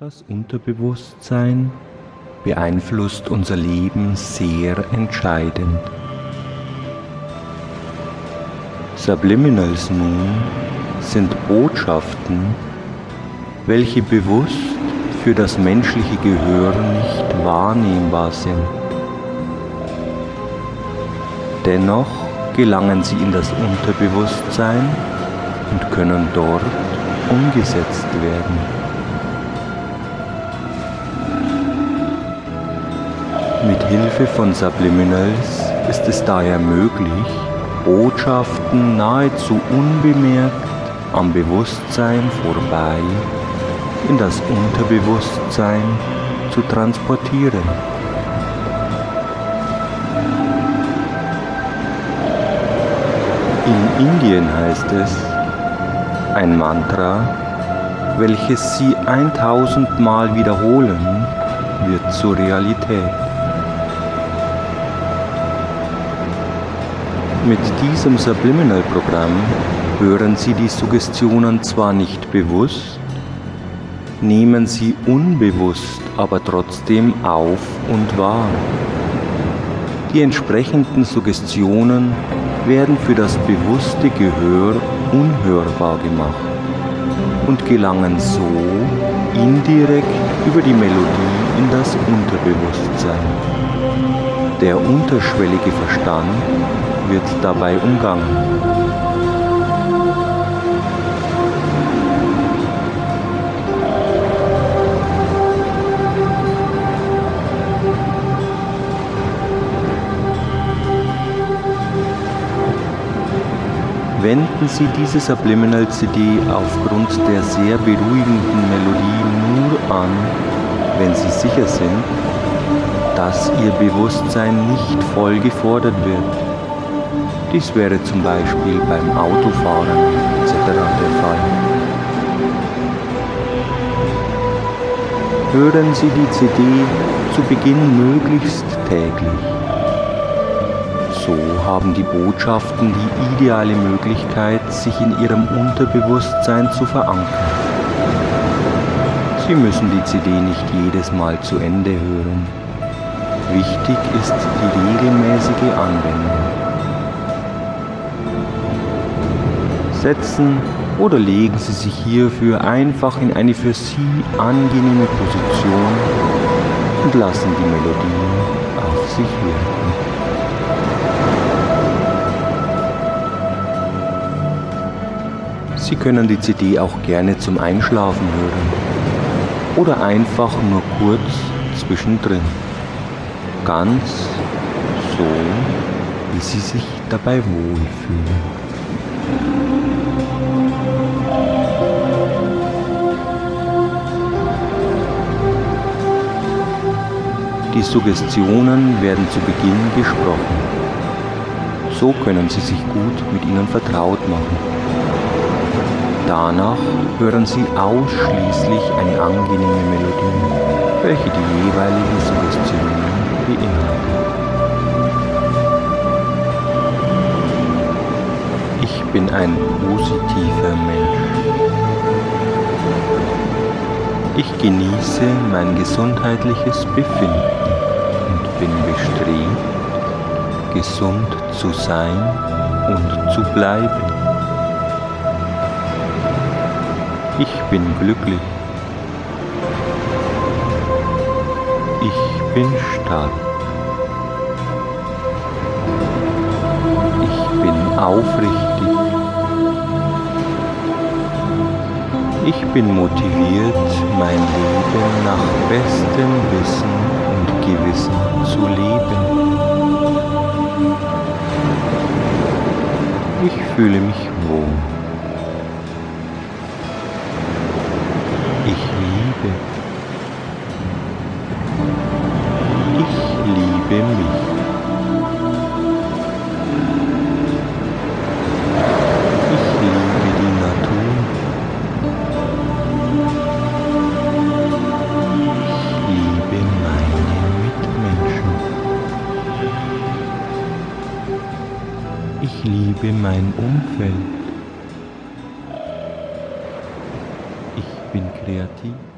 Das Unterbewusstsein beeinflusst unser Leben sehr entscheidend. Subliminals nun sind Botschaften, welche bewusst für das menschliche Gehör nicht wahrnehmbar sind. Dennoch gelangen sie in das Unterbewusstsein und können dort umgesetzt werden. Mit Hilfe von Subliminals ist es daher möglich, Botschaften nahezu unbemerkt am Bewusstsein vorbei in das Unterbewusstsein zu transportieren. In Indien heißt es, ein Mantra, welches Sie 1000 Mal wiederholen, wird zur Realität. Mit diesem Subliminal-Programm hören Sie die Suggestionen zwar nicht bewusst, nehmen sie unbewusst aber trotzdem auf und wahr. Die entsprechenden Suggestionen werden für das bewusste Gehör unhörbar gemacht und gelangen so indirekt über die Melodie in das Unterbewusstsein. Der unterschwellige Verstand wird dabei umgangen. Wenden Sie diese Subliminal CD aufgrund der sehr beruhigenden Melodie nur an, wenn Sie sicher sind, dass Ihr Bewusstsein nicht voll gefordert wird. Dies wäre zum Beispiel beim Autofahren etc. der Fall. Hören Sie die CD zu Beginn möglichst täglich. So haben die Botschaften die ideale Möglichkeit, sich in Ihrem Unterbewusstsein zu verankern. Sie müssen die CD nicht jedes Mal zu Ende hören. Wichtig ist die regelmäßige Anwendung. Setzen oder legen Sie sich hierfür einfach in eine für Sie angenehme Position und lassen die Melodie auf sich wirken. Sie können die CD auch gerne zum Einschlafen hören oder einfach nur kurz zwischendrin. Ganz so, wie Sie sich dabei wohlfühlen. Die Suggestionen werden zu Beginn gesprochen. So können Sie sich gut mit ihnen vertraut machen. Danach hören Sie ausschließlich eine angenehme Melodie, welche die jeweilige Suggestion beinhaltet. Ich bin ein positiver Mensch. Ich genieße mein gesundheitliches Befinden und bin bestrebt, gesund zu sein und zu bleiben. Ich bin glücklich. Ich bin stark. Ich bin aufrichtig. Ich bin motiviert, mein Leben nach bestem Wissen und Gewissen zu leben. Ich fühle mich wohl. Ich liebe. Ich liebe mich. Ich liebe mein Umfeld. Ich bin kreativ.